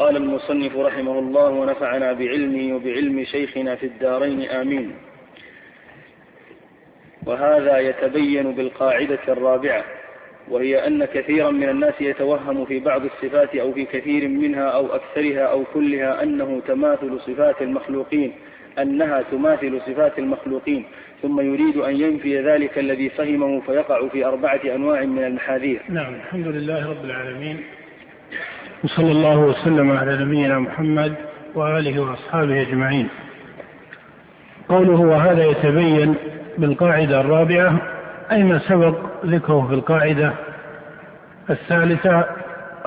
قال المصنف رحمه الله ونفعنا بعلمه وبعلم شيخنا في الدارين آمين. وهذا يتبين بالقاعدة الرابعة وهي أن كثيرا من الناس يتوهم في بعض الصفات أو في كثير منها أو أكثرها أو كلها أنه تماثل صفات المخلوقين أنها تماثل صفات المخلوقين ثم يريد أن ينفي ذلك الذي فهمه فيقع في أربعة أنواع من المحاذير نعم الحمد لله رب العالمين. وصلى الله وسلم على نبينا محمد وآله وأصحابه أجمعين. قوله وهذا يتبين بالقاعدة الرابعة أي ما سبق ذكره في القاعدة الثالثة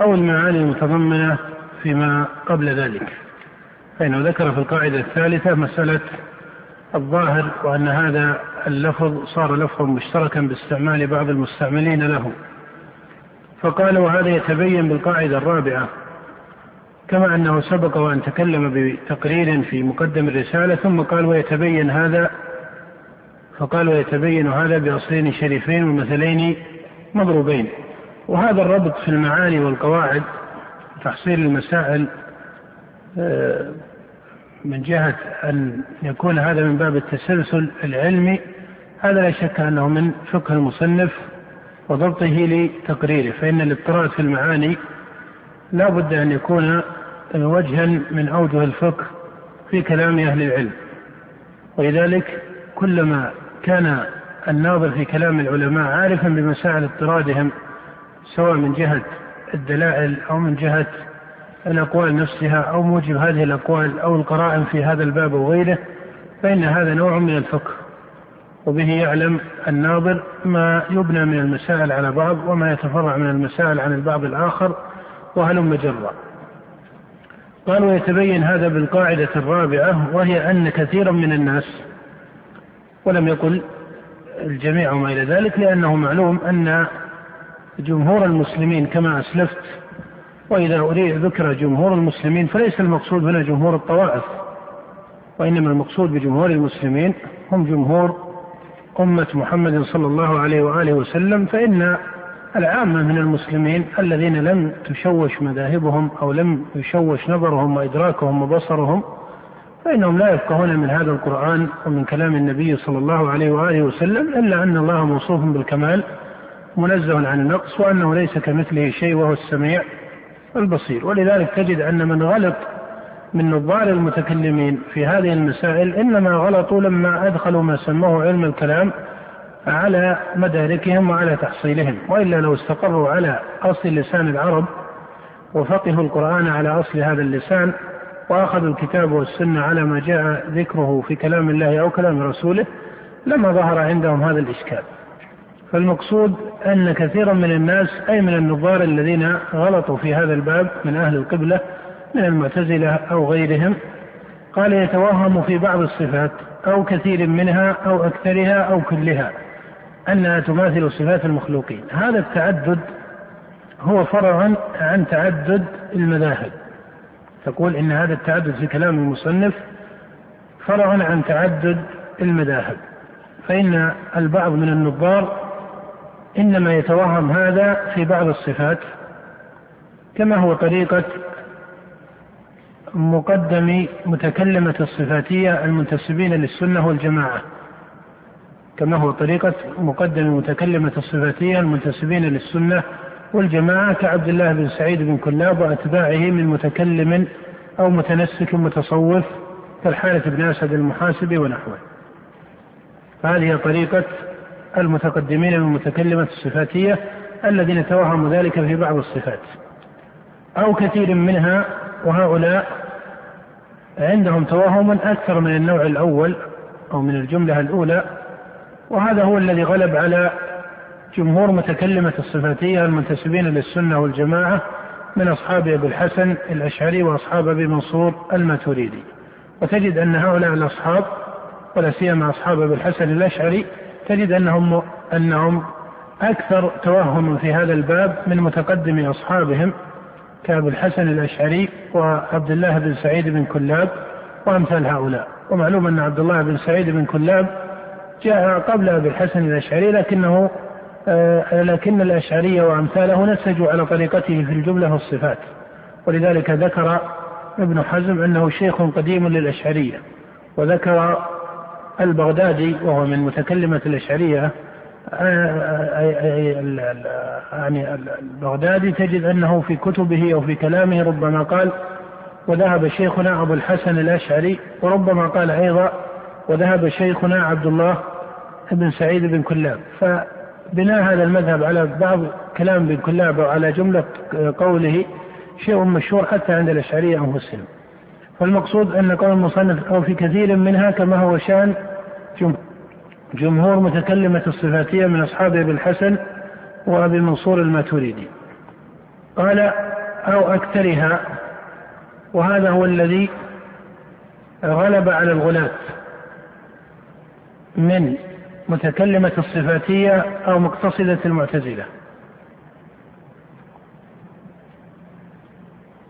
أو المعاني المتضمنة فيما قبل ذلك. فإنه ذكر في القاعدة الثالثة مسألة الظاهر وأن هذا اللفظ صار لفظا مشتركا باستعمال بعض المستعملين له. فقال وهذا يتبين بالقاعدة الرابعة كما أنه سبق وأن تكلم بتقرير في مقدم الرسالة ثم قال ويتبين هذا فقال ويتبين هذا بأصلين شريفين ومثلين مضروبين. وهذا الربط في المعاني والقواعد تحصيل المسائل آه، من جهة أن يكون هذا من باب التسلسل العلمي هذا لا شك أنه من فقه المصنف وضبطه لتقريره فإن الاضطراد في المعاني لا بد أن يكون وجها من أوجه الفقه في كلام أهل العلم. ولذلك كلما كان الناظر في كلام العلماء عارفا بمسائل اضطرادهم سواء من جهة الدلائل أو من جهة الأقوال نفسها أو موجب هذه الأقوال أو القرائن في هذا الباب وغيره فإن هذا نوع من الفقه وبه يعلم الناظر ما يبنى من المسائل على بعض وما يتفرع من المسائل عن البعض الآخر وهلم جرا قال ويتبين هذا بالقاعدة الرابعة وهي أن كثيرا من الناس ولم يقل الجميع وما إلى ذلك لأنه معلوم أن جمهور المسلمين كما أسلفت وإذا أريد ذكر جمهور المسلمين فليس المقصود هنا جمهور الطوائف وإنما المقصود بجمهور المسلمين هم جمهور أمة محمد صلى الله عليه وآله وسلم فإن العامة من المسلمين الذين لم تشوش مذاهبهم أو لم يشوش نظرهم وإدراكهم وبصرهم فإنهم لا يفقهون من هذا القرآن ومن كلام النبي صلى الله عليه وآله وسلم إلا أن الله موصوف بالكمال منزه عن النقص وأنه ليس كمثله شيء وهو السميع البصير. ولذلك تجد أن من غلط من نظار المتكلمين في هذه المسائل إنما غلطوا لما أدخلوا ما سموه علم الكلام على مداركهم وعلى تحصيلهم. وإلا لو استقروا على أصل لسان العرب وفقهوا القرآن على أصل هذا اللسان وأخذوا الكتاب والسنة على ما جاء ذكره في كلام الله أو كلام رسوله لما ظهر عندهم هذا الإشكال. فالمقصود أن كثيرا من الناس أي من النظار الذين غلطوا في هذا الباب من أهل القبلة من المعتزلة أو غيرهم قال يتوهم في بعض الصفات أو كثير منها أو أكثرها أو كلها أنها تماثل صفات المخلوقين. هذا التعدد هو فرع عن تعدد المذاهب. تقول إن هذا التعدد في كلام المصنف فرع عن تعدد المذاهب. فإن البعض من النظار إنما يتوهم هذا في بعض الصفات كما هو طريقة مقدم متكلمة الصفاتية المنتسبين للسنة والجماعة. كما هو طريقة مقدم متكلمة الصفاتية المنتسبين للسنة والجماعة كعبد الله بن سعيد بن كلاب وأتباعه من متكلم أو متنسك متصوف كالحارث بن أسد المحاسبي ونحوه. فهذه طريقة المتقدمين من متكلمة الصفاتية الذين توهموا ذلك في بعض الصفات. أو كثير منها وهؤلاء عندهم توهم أكثر من النوع الأول أو من الجملة الأولى وهذا هو الذي غلب على جمهور متكلمة الصفاتية المنتسبين للسنة والجماعة من أصحاب أبي الحسن الأشعري وأصحاب أبي منصور الماتريدي. وتجد أن هؤلاء الأصحاب ولا سيما أصحاب أبي الحسن الأشعري تجد أنهم أنهم أكثر توهما في هذا الباب من متقدم أصحابهم كأبو الحسن الأشعري وعبد الله بن سعيد بن كلاب وأمثال هؤلاء. ومعلوم أن عبد الله بن سعيد بن كلاب جاء قبل أبي الحسن الأشعري لكنه آه، لكن الأشعرية وأمثاله نسجوا على طريقته في الجملة والصفات. ولذلك ذكر ابن حزم أنه شيخ قديم للأشعرية وذكر البغدادي وهو من متكلمة الأشعرية يعني البغدادي تجد أنه في كتبه أو في كلامه ربما قال وذهب شيخنا أبو الحسن الأشعري وربما قال أيضا وذهب شيخنا عبد الله بن سعيد بن كلاب. فبناء هذا المذهب على بعض كلام بن كلاب وعلى جملة قوله شيء مشهور حتى عند الأشعرية أنفسهم. فالمقصود أن قول المصنف أو في كثير منها كما هو شأن جمهور. متكلمة الصفاتية من أصحاب أبي الحسن وأبي منصور الماتريدي. قال أو أكثرها وهذا هو الذي غلب على الغلاة من متكلمة الصفاتية أو مقتصدة المعتزلة.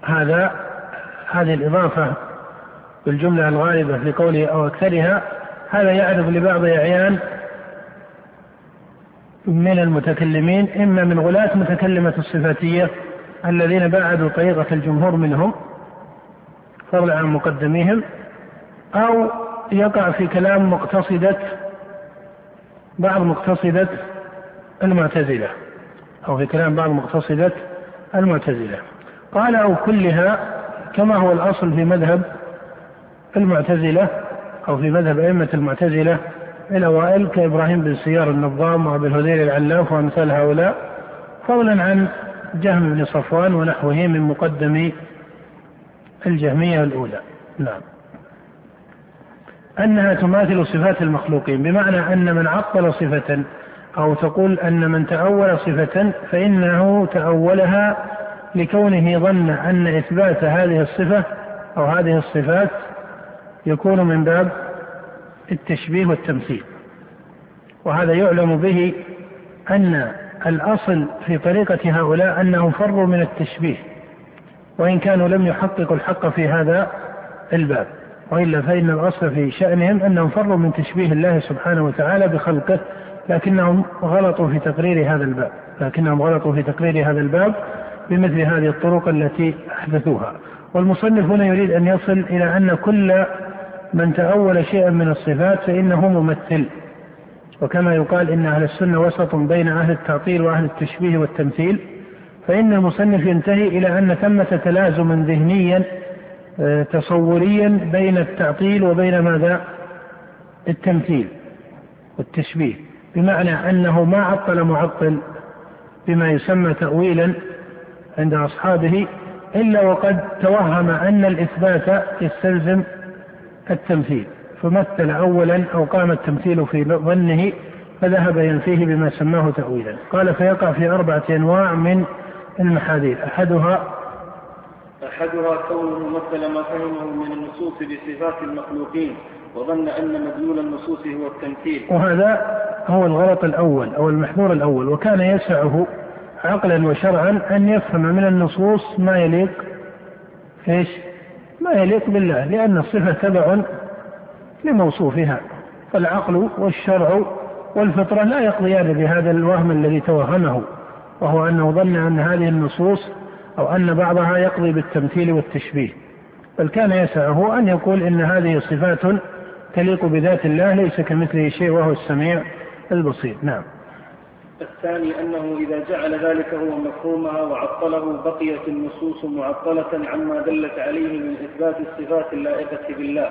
هذا هذه الإضافة بالجملة الغالبة لقوله أو أكثرها هذا يعرض لبعض أعيان من المتكلمين إما من غلاة متكلمة الصفاتية الذين بعدوا طريقة الجمهور منهم فضلا عن مقدميهم أو يقع في كلام مقتصدة بعض مقتصدة المعتزلة أو في كلام بعض مقتصدة المعتزلة. قال أو كلها كما هو الأصل في مذهب المعتزلة أو في مذهب أئمة المعتزلة الأوائل كإبراهيم بن سيار النظام وأبي الهذيل العلاف وأمثال هؤلاء فضلا عن جهم بن صفوان ونحوه من مقدمي الجهمية الأولى. نعم. أنها تماثل صفات المخلوقين بمعنى أن من عطل صفة أو تقول أن من تأول صفة فإنه تأولها لكونه ظن أن إثبات هذه الصفة أو هذه الصفات يكون من باب التشبيه والتمثيل. وهذا يعلم به أن الأصل في طريقة هؤلاء أنهم فروا من التشبيه وإن كانوا لم يحققوا الحق في هذا الباب. وإلا فإن الأصل في شأنهم أنهم فروا من تشبيه الله سبحانه وتعالى بخلقه لكنهم غلطوا في تقرير هذا الباب. لكنهم غلطوا في تقرير هذا الباب بمثل هذه الطرق التي أحدثوها. والمصنف هنا يريد أن يصل إلى أن كل من تأول شيئا من الصفات فإنه ممثل وكما يقال إن أهل السنة وسط بين أهل التعطيل وأهل التشبيه والتمثيل فإن المصنف ينتهي إلى أن ثمة تلازما ذهنيا آه، تصوريا بين التعطيل وبين ماذا؟ التمثيل والتشبيه بمعنى أنه ما عطل معطل بما يسمى تأويلا عند أصحابه إلا وقد توهم أن الإثبات يستلزم التمثيل فمثل أولا أو قام التمثيل في ظنه فذهب ينفيه بما سماه تأويلا. قال فيقع في أربعة أنواع من المحاذير. أحدها أحدها كونه مثل ما فهمه من النصوص بصفات المخلوقين وظن أن مدلول النصوص هو التمثيل. وهذا هو الغلط الأول أو المحذور الأول وكان يسعه عقلا وشرعا أن يفهم من النصوص ما يليق إيش؟ ما يليق بالله لأن الصفة تبع لموصوفها. فالعقل والشرع والفطرة لا يقضيان بهذا الوهم الذي توهمه وهو أنه ظن أن هذه النصوص أو أن بعضها يقضي بالتمثيل والتشبيه. بل كان يسعه أن يقول إن هذه صفات تليق بذات الله ليس كمثله شيء وهو السميع البصير. نعم. الثاني أنه إذا جعل ذلك هو مفهومها وعطله بقيت النصوص معطلة عما دلت عليه من إثبات الصفات اللائقة بالله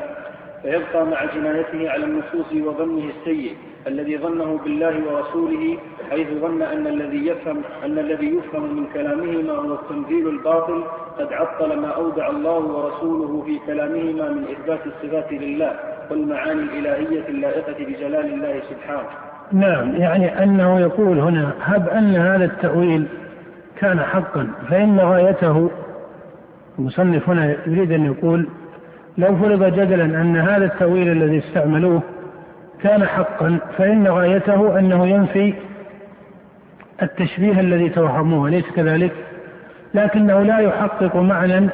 فيبقى مع جنايته على النصوص وظنه السيء الذي ظنه بالله ورسوله حيث ظن أن الذي يفهم أن الذي يفهم من كلامهما هو التنزيل الباطل قد عطل ما أودع الله ورسوله في كلامهما من إثبات الصفات لله والمعاني الإلهية اللائقة بجلال الله سبحانه. نعم يعني أنه يقول هنا هب أن هذا التأويل كان حقا فإن غايته المصنف هنا يريد أن يقول لو فرض جدلا أن هذا التأويل الذي استعملوه كان حقا فإن غايته أنه ينفي التشبيه الذي توهموه أليس كذلك؟ لكنه لا يحقق معنى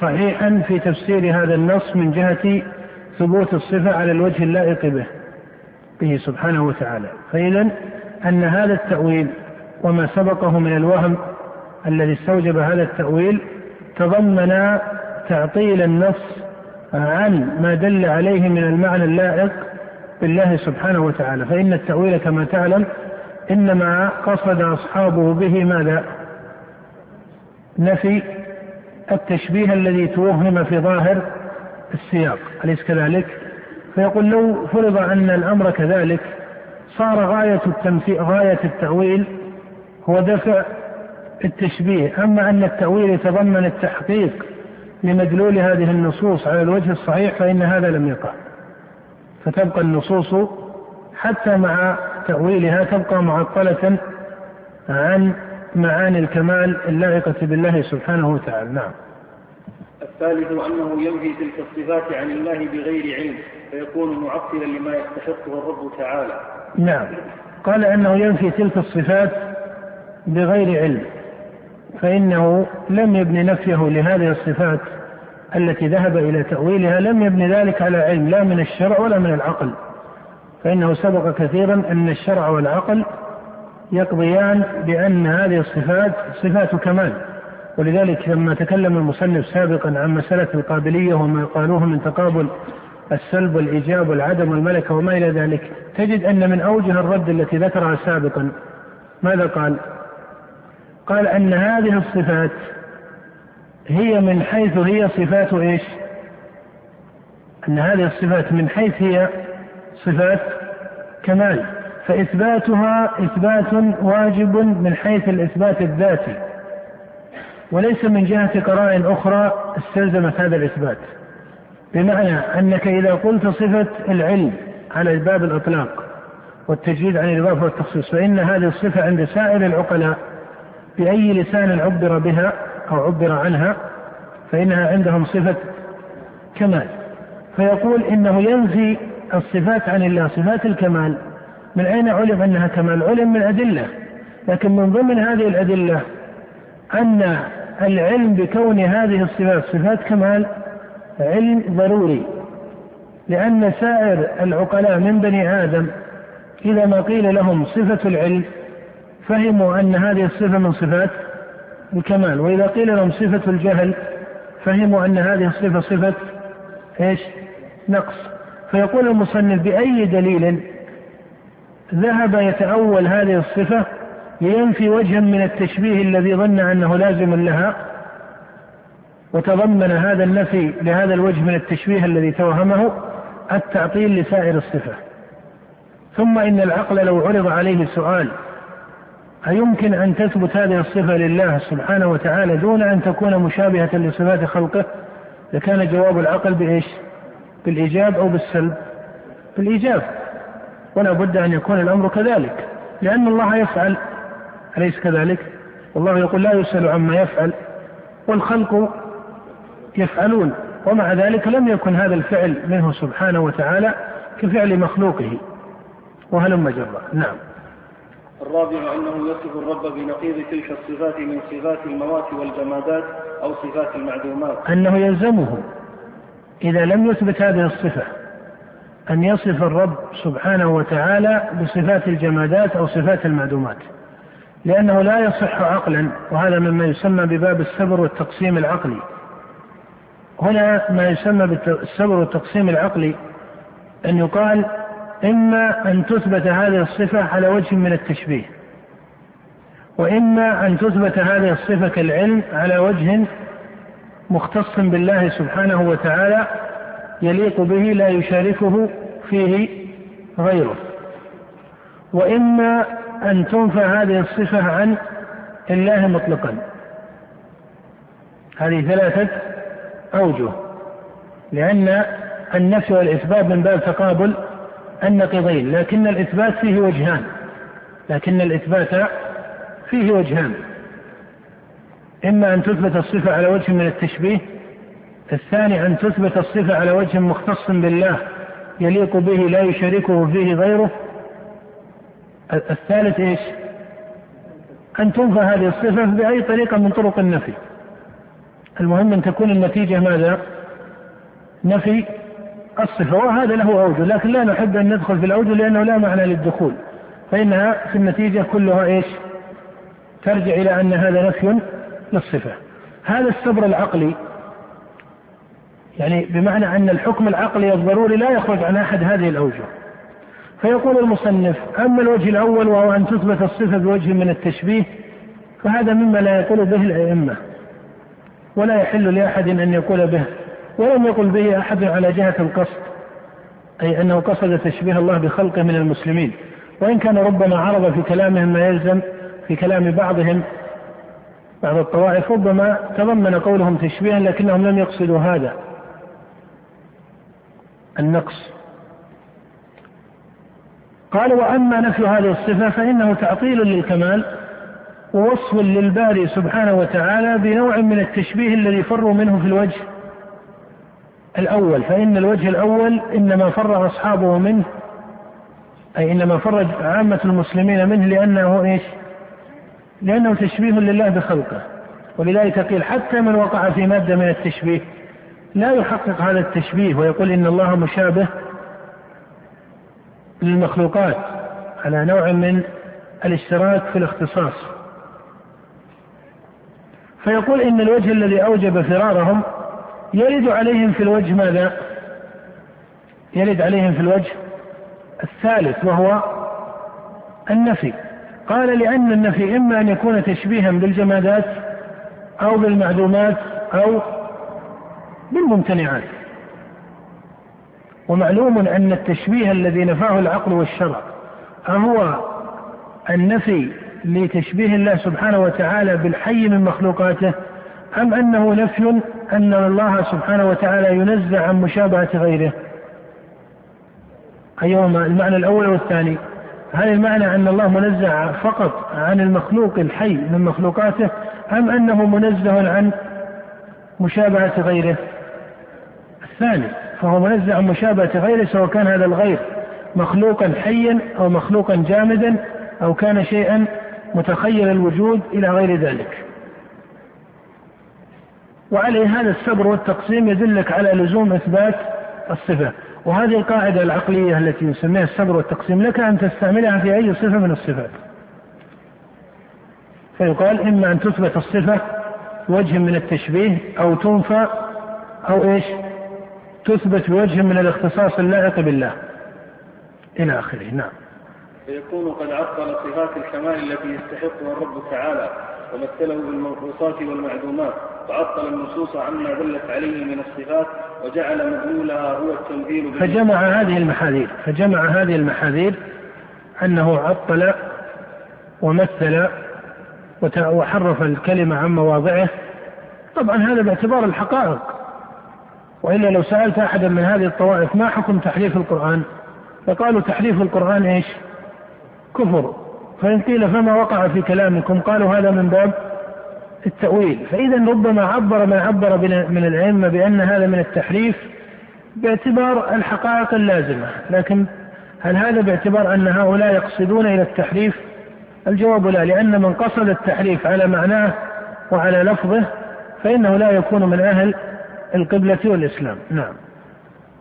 صحيحا في تفسير هذا النص من جهة ثبوت الصفة على الوجه اللائق به. به سبحانه وتعالى. فإذا أن هذا التأويل وما سبقه من الوهم الذي استوجب هذا التأويل تضمن تعطيل النص عن ما دل عليه من المعنى اللائق بالله سبحانه وتعالى. فإن التأويل كما تعلم إنما قصد أصحابه به ماذا؟ نفي التشبيه الذي توهم في ظاهر السياق. أليس كذلك؟ فيقول لو فرض أن الأمر كذلك صار غاية التمثيل غاية التأويل هو دفع التشبيه. أما أن التأويل يتضمن التحقيق لمدلول هذه النصوص على الوجه الصحيح فإن هذا لم يقع. فتبقى النصوص حتى مع تأويلها تبقى معطلة عن معاني الكمال اللائقة بالله سبحانه وتعالى. نعم. الثالث أنه ينفي تلك الصفات عن الله بغير علم فيكون معطلا لما يستحقه الرب تعالى. نعم. قال أنه ينفي تلك الصفات بغير علم فإنه لم يبن نفيه لهذه الصفات التي ذهب إلى تأويلها لم يبن ذلك على علم لا من الشرع ولا من العقل. فإنه سبق كثيرا أن الشرع والعقل يقضيان بأن هذه الصفات صفات كمال. ولذلك لما تكلم المصنف سابقا عن مسألة القابلية وما قالوه من تقابل السلب والإيجاب والعدم والملكة وما إلى ذلك تجد أن من أوجه الرد التي ذكرها سابقا ماذا قال؟ قال أن هذه الصفات هي من حيث هي صفات إيش؟ أن هذه الصفات من حيث هي صفات كمال فإثباتها إثبات واجب من حيث الإثبات الذاتي وليس من جهة قراء أخرى استلزمت هذا الإثبات بمعنى أنك إذا قلت صفة العلم على باب الإطلاق والتجريد عن الإضافة والتخصيص فإن هذه الصفة عند سائر العقلاء بأي لسان عبر بها أو عبر عنها فإنها عندهم صفة كمال. فيقول إنه ينفي الصفات عن الله صفات الكمال. من أين علم أنها كمال؟ علم من أدلة. لكن من ضمن هذه الأدلة أن العلم بكون هذه الصفات صفات كمال علم ضروري لأن سائر العقلاء من بني آدم إذا ما قيل لهم صفة العلم فهموا أن هذه الصفة من صفات الكمال وإذا قيل لهم صفة الجهل فهموا أن هذه الصفة صفة إيش؟ نقص. فيقول المصنف بأي دليل ذهب يتأول هذه الصفة لينفي وجها من التشبيه الذي ظن أنه لازم لها وتضمن هذا النفي لهذا الوجه من التشبيه الذي توهمه التعطيل لسائر الصفة. ثم إن العقل لو عرض عليه سؤال أيمكن أن تثبت هذه الصفة لله سبحانه وتعالى دون أن تكون مشابهة لصفات خلقه؟ لكان جواب العقل بإيش؟ بالإيجاب أو بالسلب؟ بالإيجاب. ولا بد أن يكون الأمر كذلك لأن الله يفعل أليس كذلك؟ والله يقول لا يسأل عما يفعل والخلق يفعلون ومع ذلك لم يكن هذا الفعل منه سبحانه وتعالى كفعل مخلوقه. وهلم جرا نعم. الرابع أنه يصف الرب بنقيض تلك الصفات من صفات الموات والجمادات أو صفات المعدومات. أنه يلزمه إذا لم يثبت هذه الصفة أن يصف الرب سبحانه وتعالى بصفات الجمادات أو صفات المعدومات. لأنه لا يصح عقلا وهذا مما يسمى بباب الصبر والتقسيم العقلي. هنا ما يسمى بالصبر والتقسيم العقلي أن يقال إما أن تثبت هذه الصفة على وجه من التشبيه وإما أن تثبت هذه الصفة كالعلم على وجه مختص بالله سبحانه وتعالى يليق به لا يشاركه فيه غيره. وإما أن تنفى هذه الصفة عن الله مطلقا. هذه ثلاثة أوجه. لأن النفي والإثبات من باب تقابل النقيضين لكن الإثبات فيه وجهان. لكن الإثبات فيه وجهان. إما أن تثبت الصفة على وجه من التشبيه الثاني أن تثبت الصفة على وجه مختص بالله يليق به لا يشاركه فيه غيره الثالث إيش؟ أن تنفى هذه الصفة بأي طريقة من طرق النفي. المهم أن تكون النتيجة ماذا؟ نفي الصفة وهذا له أوجه لكن لا نحب أن ندخل في الأوجه لأنه لا معنى للدخول. فإنها في النتيجة كلها إيش؟ ترجع إلى أن هذا نفي للصفة. هذا الصبر العقلي يعني بمعنى أن الحكم العقلي الضروري لا يخرج عن أحد هذه الأوجه. فيقول المصنف أما الوجه الأول وهو أن تثبت الصفة بوجه من التشبيه فهذا مما لا يقول به الأئمة ولا يحل لأحد أن يقول به ولم يقل به أحد على جهة القصد أي أنه قصد تشبيه الله بخلقه من المسلمين. وإن كان ربما عرض في كلامهم ما يلزم في كلام بعضهم بعض الطوائف ربما تضمن قولهم تشبيها لكنهم لم يقصدوا هذا النقص. قال وأما نفي هذه الصفة فإنه تعطيل للكمال ووصف للباري سبحانه وتعالى بنوع من التشبيه الذي يفر منه في الوجه الأول فإن الوجه الأول إنما فر أصحابه منه أي إنما فر عامة المسلمين منه لأنه إيش؟ لأنه تشبيه لله بخلقه ولذلك قيل حتى من وقع في مادة من التشبيه لا يحقق هذا التشبيه ويقول إن الله مشابه للمخلوقات على نوع من الاشتراك في الاختصاص. فيقول إن الوجه الذي أوجب فرارهم يرد عليهم في الوجه ماذا؟ يرد عليهم في الوجه الثالث وهو النفي. قال لأن النفي إما أن يكون تشبيها بالجمادات أو بالمعدومات أو بالممتنعات. ومعلوم أن التشبيه الذي نفاه العقل والشرع أهو النفي لتشبيه الله سبحانه وتعالى بالحي من مخلوقاته أم أنه نفي أن الله سبحانه وتعالى ينزع عن مشابهة غيره؟ أيهما المعنى الأول والثاني. هل المعنى أن الله منزع فقط عن المخلوق الحي من مخلوقاته أم أنه منزه عن مشابهة غيره؟ الثاني. فهو منزه عن مشابهة غيره سواء كان هذا الغير مخلوقا حيا أو مخلوقا جامدا أو كان شيئا متخيل الوجود إلى غير ذلك. وعليه هذا الصبر والتقسيم يدلك على لزوم إثبات الصفة. وهذه القاعدة العقلية التي نسميها الصبر والتقسيم لك أن تستعملها في أي صفة من الصفات. فيقال إما أن تثبت الصفة بوجه من التشبيه أو تنفى أو إيش؟ تثبت بوجه من الاختصاص اللائق بالله. إلى آخره نعم. فيكون قد عطل صفات الكمال التي يستحقها الرب تعالى ومثله بالمنقوصات والمعدومات وعطل النصوص عما دلت عليه من الصفات وجعل مدلولها هو التنزيل فجمع هذه المحاذير فجمع هذه المحاذير أنه عطل ومثل وحرف الكلمة عن مواضعه. طبعا هذا باعتبار الحقائق. وإلا لو سألت أحدا من هذه الطوائف ما حكم تحريف القرآن؟ فقالوا تحريف القرآن إيش؟ كفر. فإن قيل فما وقع في كلامكم؟ قالوا هذا من باب التأويل. فإذا ربما عبر من عبر من الأئمة بأن هذا من التحريف باعتبار الحقائق اللازمة. لكن هل هذا باعتبار أن هؤلاء يقصدون إلى التحريف؟ الجواب لا لأن من قصد التحريف على معناه وعلى لفظه فإنه لا يكون من أهل القبلة والإسلام. نعم.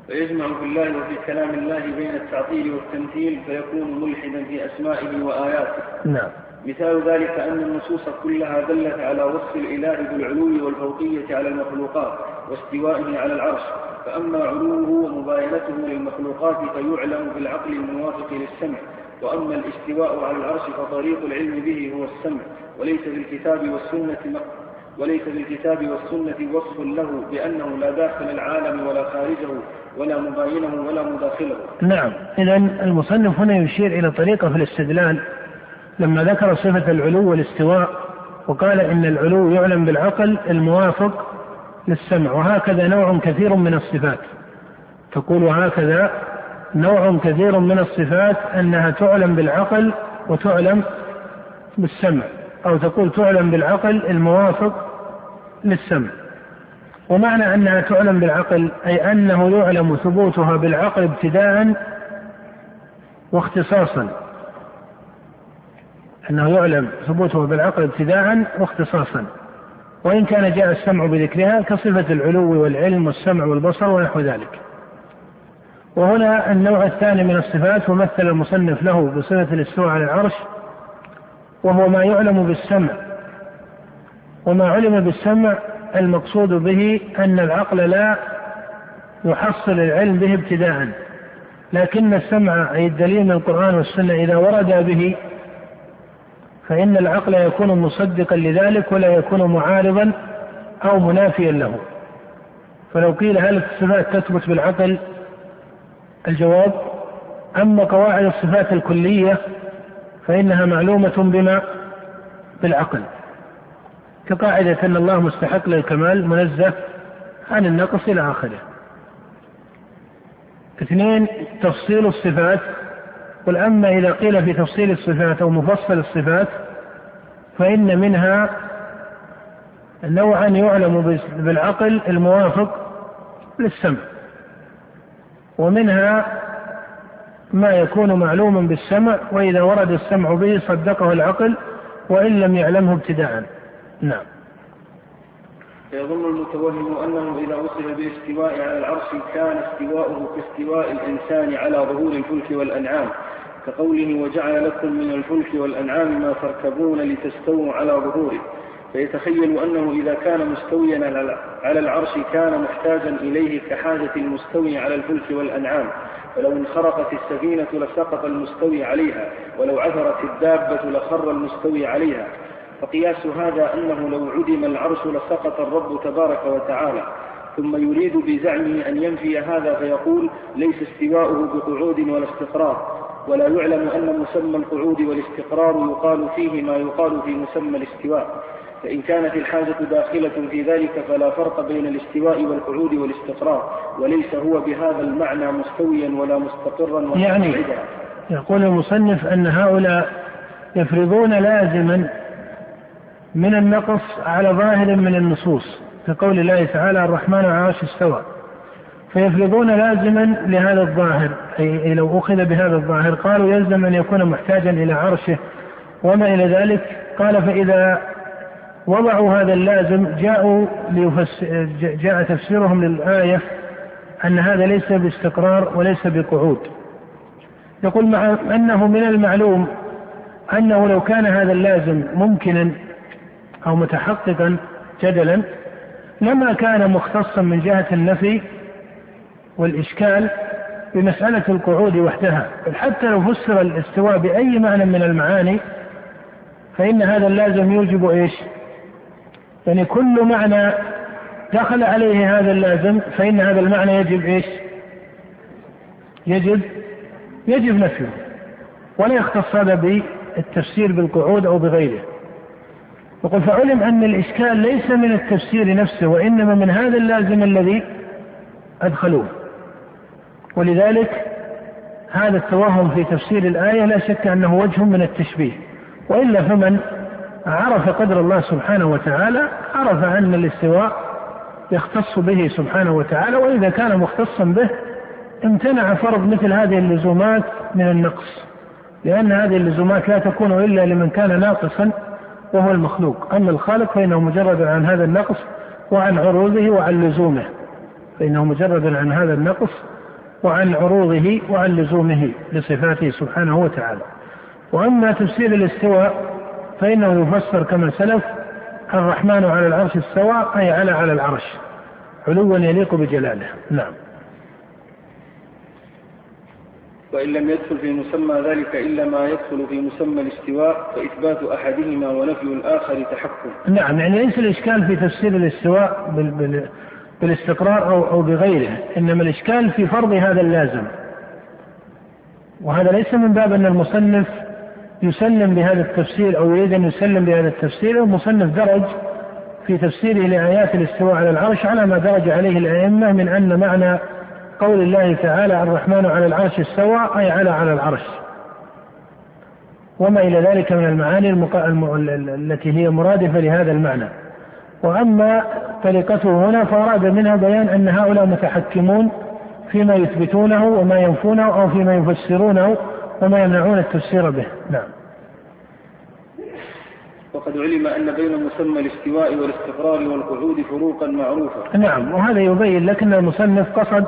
فيجمع في الله وفي كلام الله بين التعطيل والتمثيل فيكون ملحدا في أسمائه وآياته. نعم. مثال ذلك أن النصوص كلها دلت على وصف الإله بالعلو والفوقية على المخلوقات واستوائه على العرش. فأما علوه ومباينته للمخلوقات فيعلم بالعقل الموافق للسمع. وأما الاستواء على العرش فطريق العلم به هو السمع وليس في الكتاب والسنة وليس في الكتاب والسنة وصف له بأنه لا داخل العالم ولا خارجه ولا مباينه ولا مداخله. نعم. إذا المصنف هنا يشير إلى طريقة في الاستدلال. لما ذكر صفة العلو والاستواء وقال إن العلو يعلم بالعقل الموافق للسمع وهكذا نوع كثير من الصفات. تقول وهكذا نوع كثير من الصفات أنها تعلم بالعقل وتعلم بالسمع أو تقول تعلم بالعقل الموافق للسمع ومعنى أنها تعلم بالعقل أي أنه يعلم ثبوتها بالعقل ابتداء واختصاصا. أنه يعلم ثبوته بالعقل ابتداء واختصاصا. وإن كان جاء السمع بذكرها كصفة العلو والعلم والسمع والبصر ونحو ذلك. وهنا النوع الثاني من الصفات ومثل المصنف له بصفة الاستواء على العرش وهو ما يعلم بالسمع. وما علم بالسمع المقصود به أن العقل لا يحصل العلم به ابتداء. لكن السمع أي الدليل من القرآن والسنة إذا ورد به فإن العقل يكون مصدقا لذلك ولا يكون معارضا أو منافيا له. فلو قيل هل الصفات تثبت بالعقل؟ الجواب أما قواعد الصفات الكلية فإنها معلومة بما؟ بالعقل. كقاعدة أن الله مستحق للكمال منزه عن النقص إلى آخره. اثنين تفصيل الصفات. قل أما إذا قيل في تفصيل الصفات أو مفصل الصفات فإن منها نوعا يعلم بالعقل الموافق للسمع. ومنها ما يكون معلوما بالسمع وإذا ورد السمع به صدقه العقل وإن لم يعلمه ابتداء. نعم. فيظن المتوهم أنه إذا وصل بالاستواء على العرش كان استواؤه كاستواء الإنسان على ظهور الفلك والأنعام. كقوله وجعل لكم من الفلك والأنعام ما تركبون لتستووا على ظهوره. فيتخيل أنه إذا كان مستويا على العرش كان محتاجا إليه كحاجة المستوي على الفلك والأنعام. فلو انخرقت السفينة لسقط المستوي عليها ولو عثرت الدابة لخر المستوي عليها. فقياس هذا أنه لو عدم العرش لسقط الرب تبارك وتعالى ثم يريد بزعمه أن ينفي هذا فيقول ليس استواؤه بقعود ولا استقرار. ولا يعلم أن مسمى القعود والاستقرار يقال فيه ما يقال في مسمى الاستواء. فإن كانت الحاجة داخلة في ذلك فلا فرق بين الاستواء والقعود والاستقرار وليس هو بهذا المعنى مستويا ولا مستقرا ولا يعني يقول المصنف أن هؤلاء يفرضون لازما من النقص على ظاهر من النصوص كقول الله تعالى الرحمن العرش استوى. فيفرضون لازما لهذا الظاهر أي لو أخذ بهذا الظاهر قالوا يلزم أن يكون محتاجا إلى عرشه. وما إلى ذلك؟ قال فإذا وضعوا هذا اللازم جاءوا جاء تفسيرهم للآية أن هذا ليس باستقرار وليس بقعود. يقول مع أنه من المعلوم أنه لو كان هذا اللازم ممكنا أو متحققا جدلا لما كان مختصا من جهة النفي والإشكال بمسألة القعود وحدها. بل حتى لو فسر الاستواء بأي معنى من المعاني فإن هذا اللازم يوجب إيش؟ يعني كل معنى دخل عليه هذا اللازم فإن هذا المعنى يجب إيش؟ يجب يجب نفيه. ولا يختص هذا بالتفسير بالقعود أو بغيره. وقد فعلم أن الإشكال ليس من التفسير نفسه وإنما من هذا اللازم الذي أدخلوه. ولذلك هذا التوهم في تفسير الآية لا شك أنه وجه من التشبيه. وإلا فمن عرف قدر الله سبحانه وتعالى عرف أن الاستواء يختص به سبحانه وتعالى وإذا كان مختصا به امتنع فرض مثل هذه اللزومات من النقص. لأن هذه اللزومات لا تكون إلا لمن كان ناقصا وهو المخلوق. أما الخالق فإنه مجرد عن هذا النقص وعن عروضه وعن لزومه. فإنه مجرد عن هذا النقص وعن عروضه وعن لزومه لصفاته سبحانه وتعالى. وأما تفسير الاستواء فإنه يفسر كما سلف الرحمن على العرش استوى أي على على العرش علوا يليق بجلاله. نعم. وإن لم يدخل في مسمى ذلك إلا ما يدخل في مسمى الاستواء فإثبات أحدهما ونفي الآخر تحكم. نعم يعني ليس الإشكال في تفسير الاستواء بال بال بالاستقرار أو أو بغيره إنما الإشكال في فرض هذا اللازم. وهذا ليس من باب أن المصنف يسلم بهذا التفسير أو يريد أن يسلم بهذا التفسير المصنف درج في تفسيره لآيات الاستواء على العرش على ما درج عليه الأئمة من أن معنى قول الله تعالى الرحمن على العرش استوى أي على على العرش. وما إلى ذلك من المعاني التي هي مرادفة لهذا المعنى. وأما طريقته هنا فأراد منها بيان أن هؤلاء متحكمون فيما يثبتونه وما ينفونه أو فيما يفسرونه وما يمنعون التفسير به. نعم. وقد علم أن بين مسمى الاستواء والاستقرار والقعود فروقا معروفة. نعم وهذا يبين لك أن المصنف قصد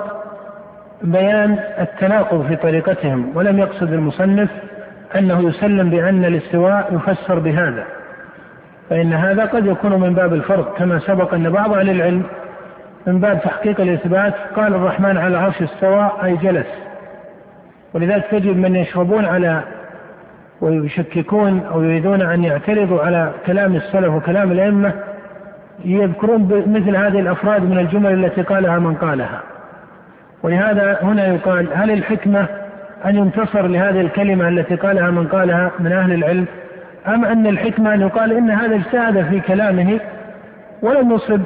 بيان التناقض في طريقتهم ولم يقصد المصنف أنه يسلم بأن الاستواء يفسر بهذا. فإن هذا قد يكون من باب الفرق كما سبق أن بعض أهل العلم من باب تحقيق الإثبات قال الرحمن على العرش استوى أي جلس. ولذلك تجد من يشربون على ويشككون أو يريدون أن يعترضوا على كلام السلف وكلام الأئمة يذكرون مثل هذه الأفراد من الجمل التي قالها من قالها. ولهذا هنا يقال هل الحكمة أن ينتصر لهذه الكلمة التي قالها من قالها من أهل العلم أم أن الحكمة أن يقال إن هذا اجتهد في كلامه ولم يصب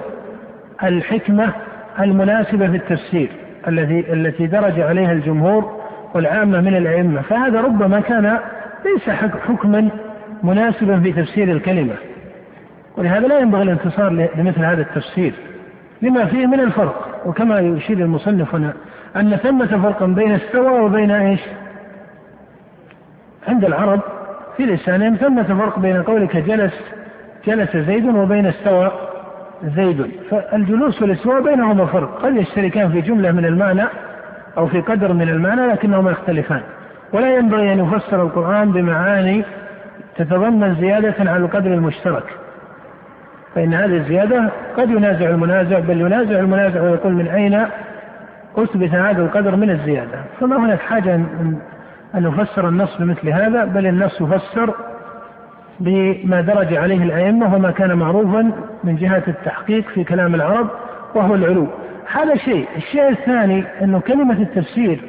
الحكمة المناسبة في التفسير الذي التي درج عليها الجمهور والعامة من الأئمة؟ فهذا ربما كان ليس حكما مناسبا في تفسير الكلمة. ولهذا لا ينبغي الانتصار لمثل هذا التفسير لما فيه من الفرق. وكما يشير المصنف هنا أن ثمة فرقا بين استوى وبين إيش؟ عند العرب في لسانهم ثمة فرق بين قولك جلس جلس زيد وبين استوى زيد. فالجلوس والإستواء بينهما فرق. قد يشتركان في جملة من المعنى أو في قدر من المعنى لكنهما يختلفان. ولا ينبغي أن يفسر القرآن بمعاني تتضمن زيادة على القدر المشترك. فإن هذه الزيادة قد ينازع المنازع بل ينازع المنازع ويقول من أين أثبت هذا القدر من الزيادة؟ فما هناك حاجة أن نفسر النص بمثل هذا بل النص يفسر بما درج عليه الأئمة وما كان معروفا من جهة التحقيق في كلام العرب وهو العلو. هذا شيء. الشيء الثاني أنه كلمة التفسير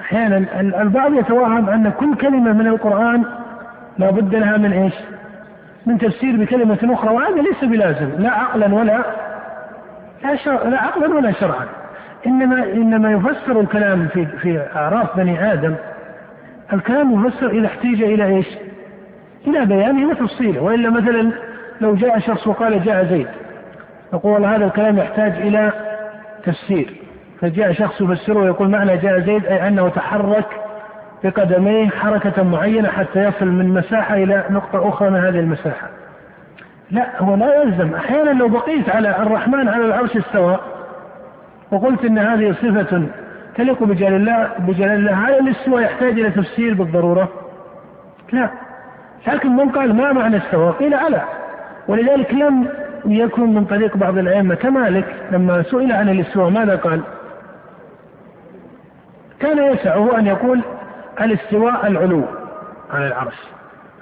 أحيانا البعض يتوهم أن كل كلمة من القرآن لا بد لها من إيش؟ من تفسير بكلمة أخرى وهذا ليس بلازم لا عقلا ولا لا, شرع لا عقلا ولا شرعا. إنما إنما يفسر الكلام في في أعراف بني آدم. الكلام يفسر إذا احتيج إلى إيش؟ إلى بيانه وتفصيله. وإلا مثلا لو جاء شخص وقال جاء زيد نقول هذا الكلام يحتاج إلى تفسير. فجاء شخص يفسره ويقول معنى جاء زيد أي أنه تحرك بقدميه حركة معينة حتى يصل من مساحة إلى نقطة أخرى من هذه المساحة لا هو لا يلزم أحيانا لو بقيت على الرحمن على العرش استوى وقلت إن هذه صفة تليق بجلال الله بجلال الله هل الاستواء يحتاج إلى تفسير بالضرورة؟ لا لكن من قال ما معنى استوى؟ قيل على ولذلك لم يكن من طريق بعض الأئمة كمالك لما سئل عن الاستواء ماذا قال؟ كان يسعه أن يقول الاستواء العلو على العرش.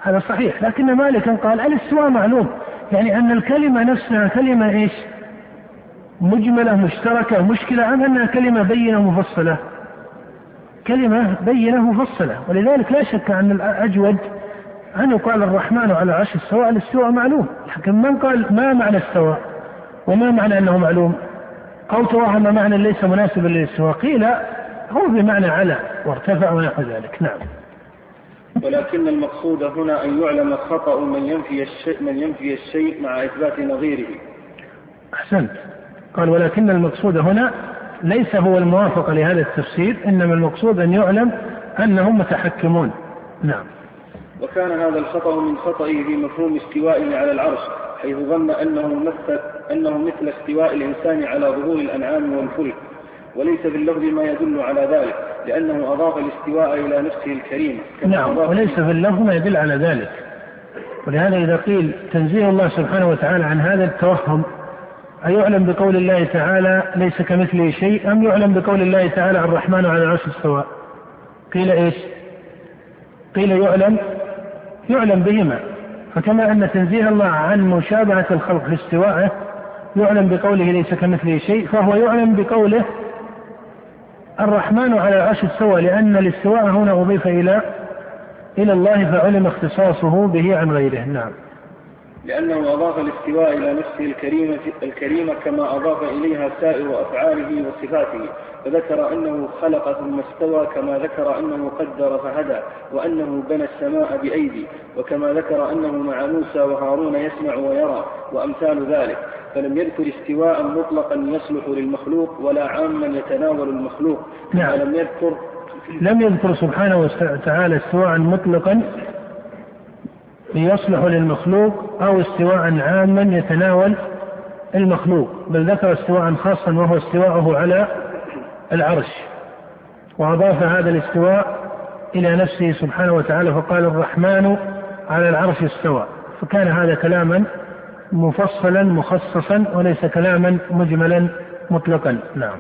هذا صحيح لكن مالكا قال الاستواء معلوم يعني أن الكلمة نفسها كلمة إيش؟ مجملة مشتركة مشكلة أم أنها كلمة بينة مفصلة؟ كلمة بينة مفصلة ولذلك لا شك أن الأجود أن يقال الرحمن على عرش السواء الاستواء معلوم لكن من قال ما معنى السواء وما معنى أنه معلوم؟ أو توهم معنى ليس مناسبا للاستواء. قيل هو بمعنى على وارتفع ونحو ذلك. نعم. ولكن المقصود هنا أن يعلم خطأ من ينفي الشيء من ينفي الشيء مع إثبات نظيره. أحسنت. قال ولكن المقصود هنا ليس هو الموافق لهذا التفسير إنما المقصود أن يعلم أنهم متحكمون. نعم. وكان هذا الخطأ من خطئه في مفهوم استوائه على العرش حيث ظن أنه مثل, أنه مثل استواء الإنسان على ظهور الأنعام والفلك. وليس باللفظ ما يدل على ذلك لأنه أضاف الاستواء إلى نفسه الكريمة نعم وليس في اللفظ ما يدل على ذلك. ولهذا إذا قيل تنزيه الله سبحانه وتعالى عن هذا التوهم أيعلم بقول الله تعالى ليس كمثله شيء أم يعلم بقول الله تعالى الرحمن على العرش استوى؟ قيل إيش؟ قيل يعلم يعلم بهما. فكما أن تنزيه الله عن مشابهة الخلق في استوائه يعلم بقوله ليس كمثله شيء فهو يعلم بقوله الرحمن على العرش استوى لأن الاستواء هنا أضيف إلى إلى الله فعلم اختصاصه به عن غيره. نعم. لأنه أضاف الاستواء إلى نفسه الكريمة, الكريمة كما أضاف إليها سائر أفعاله وصفاته فذكر أنه خلق ثم استوى كما ذكر أنه قدر فهدى وأنه بنى السماء بأيدي وكما ذكر أنه مع موسى وهارون يسمع ويرى وأمثال ذلك فلم يذكر استواء مطلقا يصلح للمخلوق ولا عاما يتناول المخلوق نعم. لم يذكر لم يذكر سبحانه وتعالى استواء مطلقا يصلح للمخلوق أو استواء عاما يتناول المخلوق بل ذكر استواء خاصا وهو استواءه على العرش. وأضاف هذا الاستواء إلى نفسه سبحانه وتعالى فقال الرحمن على العرش استوى. فكان هذا كلاما مفصلا مخصصا وليس كلاما مجملا مطلقا. نعم.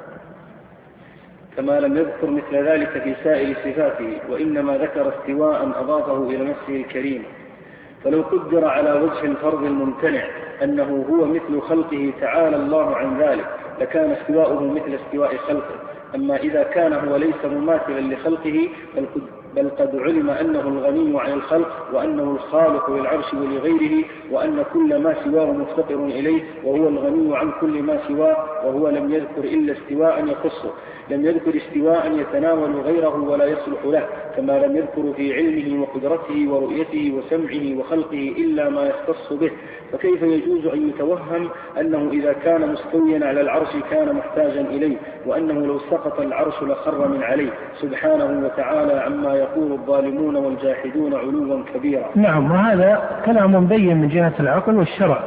كما لم يذكر مثل ذلك في سائر صفاته وإنما ذكر استواء أضافه إلى نفسه الكريم. فلو قدر على وجه الفرض الممتنع أنه هو مثل خلقه تعالى الله عن ذلك لكان استواؤه مثل استواء خلقه. أما إذا كان هو ليس مماثلا لخلقه بل بل قد علم أنه الغني عن الخلق وأنه الخالق للعرش ولغيره وأن كل ما سواه مفتقر إليه وهو الغني عن كل ما سواه وهو لم يذكر إلا استواء يخصه. لم يذكر استواء يتناول غيره ولا يصلح له. كما لم يذكر في علمه وقدرته ورؤيته وسمعه وخلقه إلا ما يختص به. فكيف يجوز أن يتوهم أنه إذا كان مستويا على العرش كان محتاجا إليه وأنه لو سقط العرش لخر من عليه؟ سبحانه وتعالى عما يقول الظالمون والجاحدون علوا كبيرا. نعم وهذا كلام مبين من جهة العقل والشرع.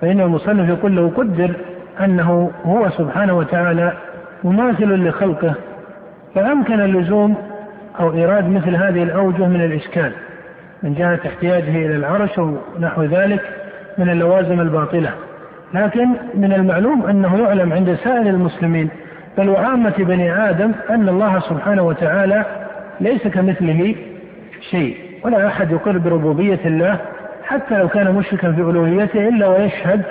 فإن المصنف يقول لو قدر أنه هو سبحانه وتعالى مماثل لخلقه فأمكن اللزوم أو إيراد مثل هذه الأوجه من الإشكال من جهة احتياجه إلى العرش أو نحو ذلك من اللوازم الباطلة. لكن من المعلوم أنه يعلم عند سائر المسلمين بل وعامة بني آدم أن الله سبحانه وتعالى ليس كمثله شيء ولا أحد يقر بربوبية الله حتى لو كان مشركا في ألوهيته إلا ويشهد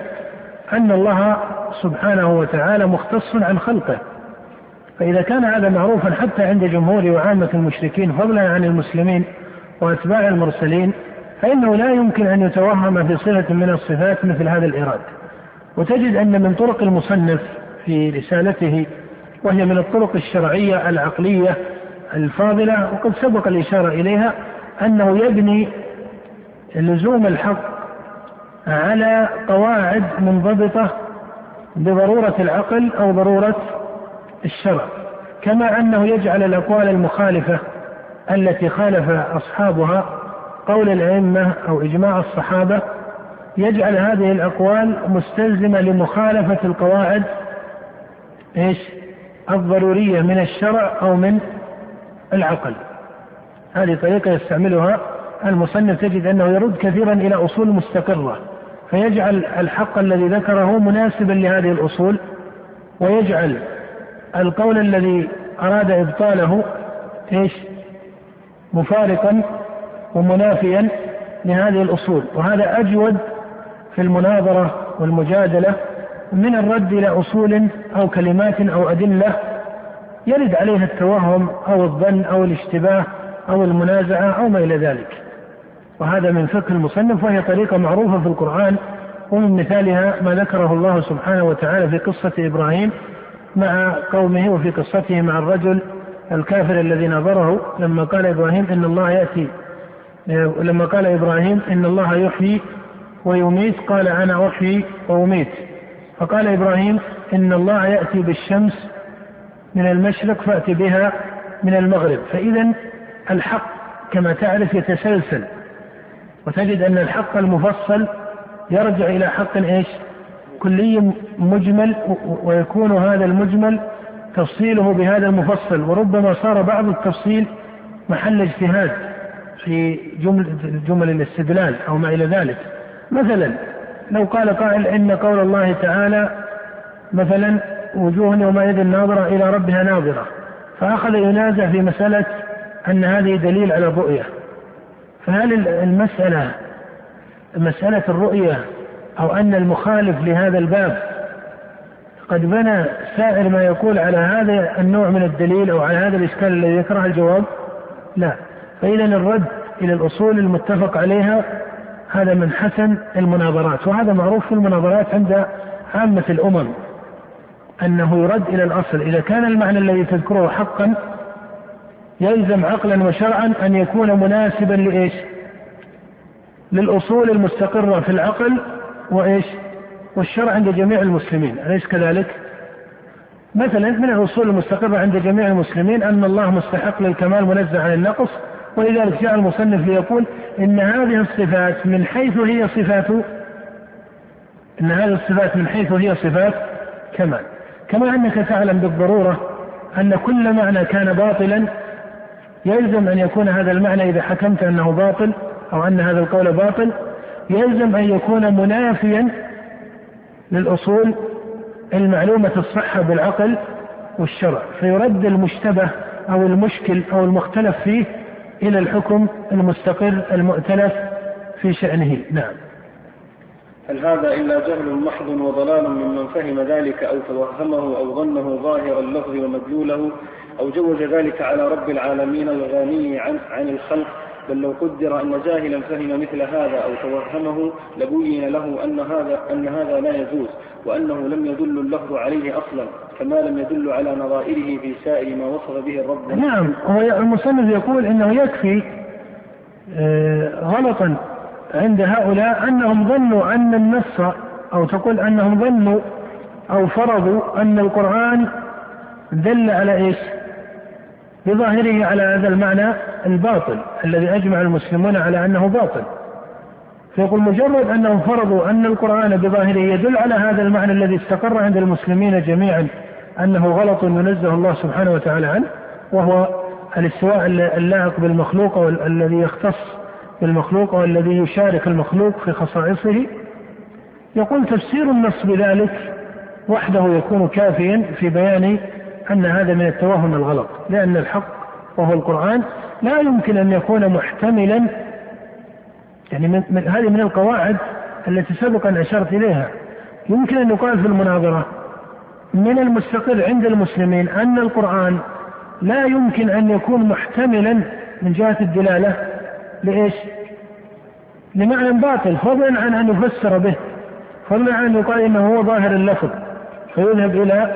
أن الله سبحانه وتعالى مختص عن خلقه. فإذا كان هذا معروفا حتى عند جمهور وعامة المشركين فضلا عن المسلمين وأتباع المرسلين فإنه لا يمكن أن يتوهم في صفة من الصفات مثل هذا الإراد وتجد أن من طرق المصنف في رسالته وهي من الطرق الشرعية العقلية الفاضلة وقد سبق الإشارة إليها أنه يبني لزوم الحق على قواعد منضبطة بضرورة العقل أو ضرورة الشرع كما أنه يجعل الأقوال المخالفة التي خالف أصحابها قول الأئمة أو إجماع الصحابة يجعل هذه الأقوال مستلزمة لمخالفة القواعد إيش؟ الضرورية من الشرع أو من العقل. هذه طريقة يستعملها المصنف تجد أنه يرد كثيرا إلى أصول مستقرة فيجعل الحق الذي ذكره مناسبا لهذه الأصول ويجعل القول الذي أراد إبطاله إيش؟ مفارقا ومنافيا لهذه الأصول وهذا أجود في المناظرة والمجادلة من الرد إلى أصول أو كلمات أو أدلة يرد عليها التوهم أو الظن أو الاشتباه أو المنازعة أو ما إلى ذلك وهذا من فقه المصنف وهي طريقة معروفة في القرآن ومن مثالها ما ذكره الله سبحانه وتعالى في قصة إبراهيم مع قومه وفي قصته مع الرجل الكافر الذي نظره لما قال إبراهيم إن الله يأتي لما قال إبراهيم إن الله يحيي ويميت قال أنا أحيي وأميت فقال إبراهيم إن الله يأتي بالشمس من المشرق فات بها من المغرب فاذا الحق كما تعرف يتسلسل وتجد أن الحق المفصل يرجع إلى حق إيش؟ كلي مجمل ويكون هذا المجمل تفصيله بهذا المفصل وربما صار بعض التفصيل محل اجتهاد في جمل جمل الاستدلال أو ما إلى ذلك. مثلا لو قال قائل إن قول الله تعالى مثلا وجوه يومئذ ناظرة إلى ربها ناظرة فأخذ ينازع في مسألة أن هذه دليل على الرؤية. فهل المسألة مسألة الرؤية أو أن المخالف لهذا الباب قد بنى سائر ما يقول على هذا النوع من الدليل أو على هذا الإشكال الذي ذكره الجواب؟ لا. فإذا الرد إلى الأصول المتفق عليها هذا من حسن المناظرات وهذا معروف في المناظرات عند عامة الأمم أنه يرد إلى الأصل. إذا كان المعنى الذي تذكره حقا يلزم عقلا وشرعا أن يكون مناسبا لإيش؟ للأصول المستقرة في العقل وإيش والشرع عند جميع المسلمين أليس كذلك؟ مثلا من الأصول المستقرة عند جميع المسلمين أن الله مستحق للكمال منزه عن النقص ولذلك جاء المصنف ليقول إن هذه الصفات من حيث هي صفات إن هذه الصفات من حيث هي صفات كمال كما أنك تعلم بالضرورة أن كل معنى كان باطلا يلزم أن يكون هذا المعنى إذا حكمت أنه باطل أو أن هذا القول باطل يلزم أن يكون منافيا للأصول المعلومة الصحة بالعقل والشرع فيرد المشتبه أو المشكل أو المختلف فيه إلى الحكم المستقر المؤتلف في شأنه. نعم. هل هذا إلا جهل محض وضلال ممن فهم ذلك أو توهمه أو ظنه ظاهر اللفظ ومدلوله أو جوز ذلك على رب العالمين الغني عن, عن الخلق بل لو قدر أن جاهلا فهم مثل هذا أو توهمه لبين له أن هذا أن هذا لا يجوز وأنه لم يدل اللفظ عليه أصلا كما لم يدل على نظائره في سائر ما وصف به الرب نعم هو المصنف يقول إنه يكفي آه، غلطا عند هؤلاء أنهم ظنوا أن النص أو تقول أنهم ظنوا أو فرضوا أن القرآن دل على إيش؟ بظاهره على هذا المعنى الباطل الذي أجمع المسلمون على أنه باطل. فيقول مجرد انهم فرضوا أن القرآن بظاهره يدل على هذا المعنى الذي استقر عند المسلمين جميعا أنه غلط ينزه الله سبحانه وتعالى عنه وهو الاستواء اللائق بالمخلوق أو الذي يختص بالمخلوق أو الذي يشارك المخلوق في خصائصه يقول تفسير النص بذلك وحده يكون كافيا في بيان أن هذا من التوهم الغلط لأن الحق وهو القرآن لا يمكن أن يكون محتملا يعني من, من هذه من القواعد التي سبقا أشرت إليها. يمكن أن يقال في المناظرة من المستقر عند المسلمين أن القرآن لا يمكن أن يكون محتملا من جهة الدلالة. لإيش؟ لمعنى باطل فضلا عن أن يفسر به فضلا عن أن يقال إنه هو ظاهر اللفظ فيذهب إلى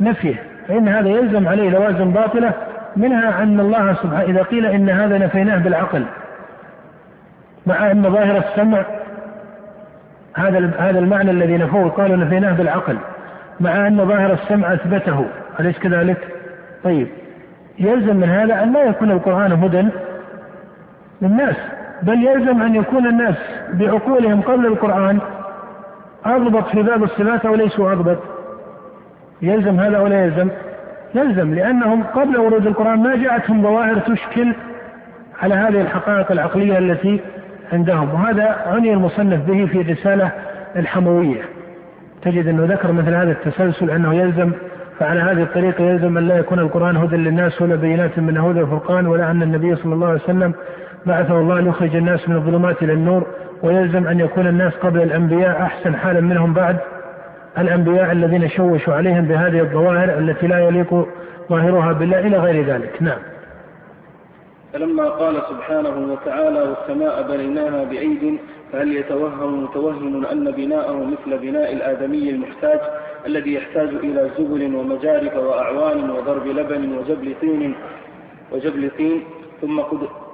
نفيه. فإن هذا يلزم عليه لوازم باطلة منها أن الله سبحانه إذا قيل إن هذا نفيناه بالعقل مع أن ظاهر السمع هذا هذا المعنى الذي نفوه قالوا نفيناه بالعقل مع أن ظاهر السمع أثبته أليس كذلك؟ طيب يلزم من هذا أن لا يكون القرآن هدى للناس بل يلزم أن يكون الناس بعقولهم قبل القرآن أضبط في باب الصفات أو ليسوا أضبط يلزم هذا ولا يلزم؟ يلزم لأنهم قبل ورود القرآن ما جاءتهم ظواهر تشكل على هذه الحقائق العقلية التي عندهم وهذا عني المصنف به في الرسالة الحموية تجد أنه ذكر مثل هذا التسلسل أنه يلزم فعلى هذه الطريقة يلزم أن لا يكون القرآن هدى للناس ولا بينات من هدى الفرقان ولا أن النبي صلى الله عليه وسلم بعثه الله ليخرج الناس من الظلمات إلى النور ويلزم أن يكون الناس قبل الأنبياء أحسن حالا منهم بعد الأنبياء الذين شوشوا عليهم بهذه الظواهر التي لا يليق ظاهرها بالله إلى غير ذلك. نعم. فلما قال سبحانه وتعالى والسماء بنيناها بأيد فهل يتوهم متوهم أن بناءه مثل بناء الآدمي المحتاج الذي يحتاج إلى زبل ومجارف وأعوان وضرب لبن وجبل طين وجبل طين ثم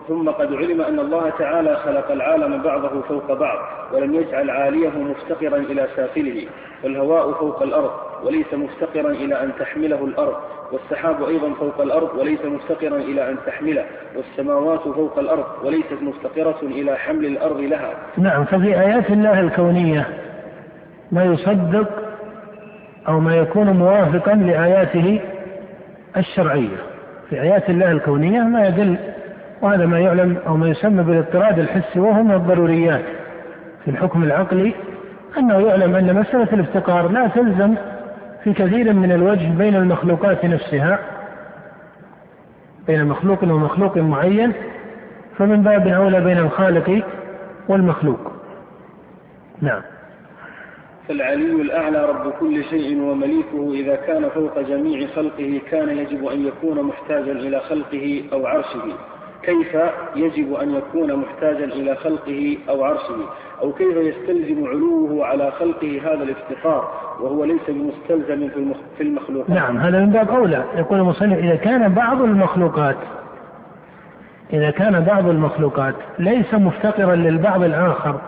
ثم قد علم أن الله تعالى خلق العالم بعضه فوق بعض ولم يجعل عاليه مفتقرا إلى سافله والهواء فوق الأرض وليس مفتقرا إلى أن تحمله الأرض والسحاب أيضا فوق الأرض وليس مفتقرا إلى أن تحمله والسماوات فوق الأرض وليست مفتقرة إلى حمل الأرض لها. نعم ففي آيات الله الكونية ما يصدق أو ما يكون موافقا لآياته الشرعية. في آيات الله الكونية ما يدل وهذا ما يعلم أو ما يسمى بالاضطراد الحسي وهو من الضروريات. في الحكم العقلي أنه يعلم أن مسألة الافتقار لا تلزم في كثير من الوجه بين المخلوقات نفسها بين مخلوق ومخلوق معين فمن باب أولى بين الخالق والمخلوق. نعم. فالعلي الأعلى رب كل شيء ومليكه إذا كان فوق جميع خلقه كان يجب أن يكون محتاجا إلى خلقه أو عرشه. كيف يجب أن يكون محتاجا إلى خلقه أو عرشه؟ أو كيف يستلزم علوه على خلقه هذا الافتقار وهو ليس بمستلزم في المخلوقات؟ نعم هذا من باب أولى. يقول المصنف إذا كان بعض المخلوقات إذا كان بعض المخلوقات ليس مفتقرا للبعض الآخر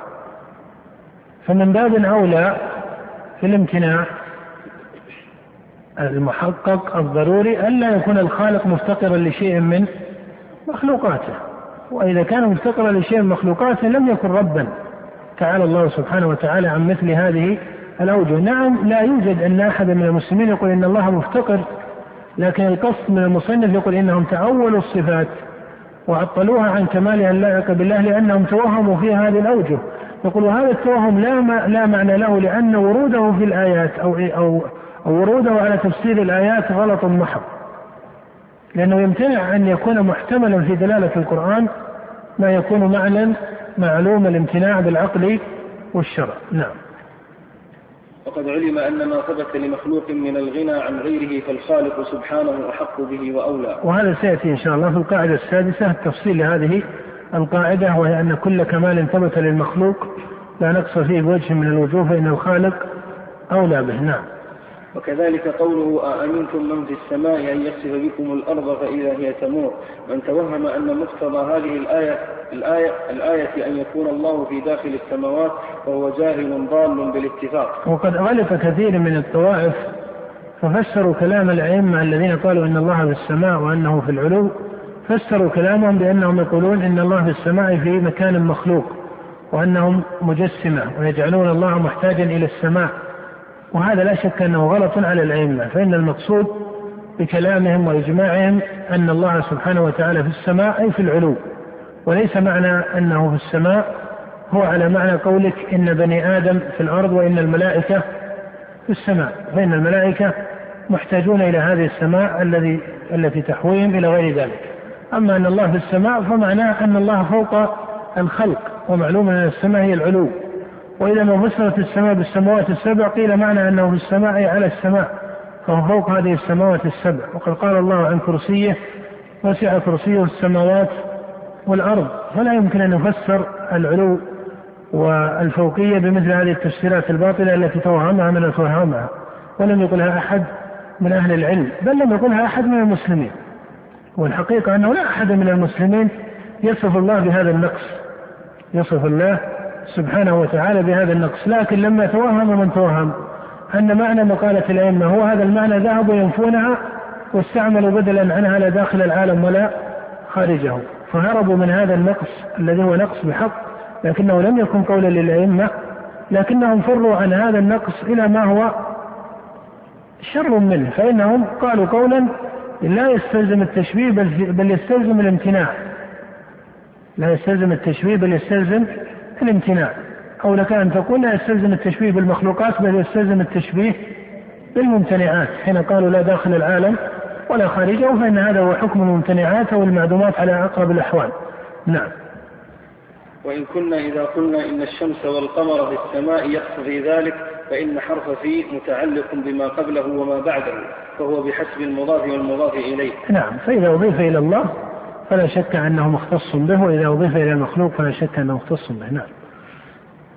فمن باب أولى في الامتناع المحقق الضروري ألا يكون الخالق مفتقرا لشيء من مخلوقاته. وإذا كان مفتقرا لشيء من مخلوقاته لم يكن ربا. تعالى الله سبحانه وتعالى عن مثل هذه الأوجه. نعم لا يوجد أن أحد من المسلمين يقول إن الله مفتقر لكن القصد من المصنف يقول إنهم تأولوا الصفات وعطلوها عن كمالها اللائق بالله لأنهم توهموا في هذه الأوجه. يقول وهذا التوهم لا لا معنى له لأن وروده في الآيات أو أو أو وروده على تفسير الآيات غلط محض. لأنه يمتنع أن يكون محتملا في دلالة القرآن ما يكون معنى معلوم الامتناع بالعقل والشرع. نعم. وقد علم أن ما ثبت لمخلوق من الغنى عن غيره فالخالق سبحانه أحق به وأولى. وهذا سيأتي إن شاء الله في القاعدة السادسة. التفصيل لهذه القاعدة وهي أن كل كمال ثبت للمخلوق لا نقص فيه بوجه من الوجوه فإن الخالق أولى به. نعم. وكذلك قوله أأمنتم من في السماء أن يخسف بكم الأرض فإذا هي تمور؟ من توهم أن مقتضى هذه الآية الآية, الآية أن يكون الله في داخل السماوات فهو جاهل ضال بالاتفاق. وقد غلط كثير من الطوائف ففسروا كلام الأئمة الذين قالوا إن الله في السماء وأنه في العلو فسروا كلامهم بأنهم يقولون إن الله في السماء في مكان مخلوق وأنهم مجسمة ويجعلون الله محتاجا إلى السماء. وهذا لا شك أنه غلط على الأئمة فإن المقصود بكلامهم وإجماعهم أن الله سبحانه وتعالى في السماء أي في العلو. وليس معنى أنه في السماء هو على معنى قولك إن بني آدم في الأرض وإن الملائكة في السماء. فإن الملائكة محتاجون إلى هذه السماء الذي التي تحويهم إلى غير ذلك. أما أن الله في السماء فمعناه أن الله فوق الخلق ومعلوم أن السماء هي العلو. وإذا ما فسرت السماء بالسماوات السبع قيل معنى أنه في السماء على السماء. فهو فوق هذه السماوات السبع. وقد قال الله عن كرسيه وسع كرسيه السماوات والأرض. فلا يمكن أن يفسر العلو والفوقية بمثل هذه التفسيرات الباطلة التي توهمها من الفهامها ولم يقلها أحد من أهل العلم. بل لم يقلها أحد من المسلمين. والحقيقة أنه لا أحد من المسلمين يصف الله بهذا النقص. يصف الله سبحانه وتعالى بهذا النقص. لكن لما توهم من توهم أن معنى مقالة الأئمة هو هذا المعنى ذهبوا ينفونها واستعملوا بدلا عنها لا داخل العالم ولا خارجه فهربوا من هذا النقص الذي هو نقص بحق لكنه لم يكن قولا للأئمة لكنهم فروا عن هذا النقص إلى ما هو شر منه فإنهم قالوا قولا لا يستلزم التشبيه بل, يستلزم الامتناع لا يستلزم التشبيه بل يستلزم الامتناع أو لك أن تقول لا يستلزم التشبيه بالمخلوقات بل يستلزم التشبيه بالممتنعات حين قالوا لا داخل العالم ولا خارجه فإن هذا هو حكم الممتنعات أو المعدومات على أقرب الأحوال. نعم. وإن كنا إذا قلنا إن الشمس والقمر في السماء يقتضي ذلك فإن حرف في متعلق بما قبله وما بعده فهو بحسب المضاف والمضاف إليه. نعم. فإذا أضيف إلى الله فلا شك أنه مختص به وإذا أضيف إلى المخلوق فلا شك أنه مختص به. نعم.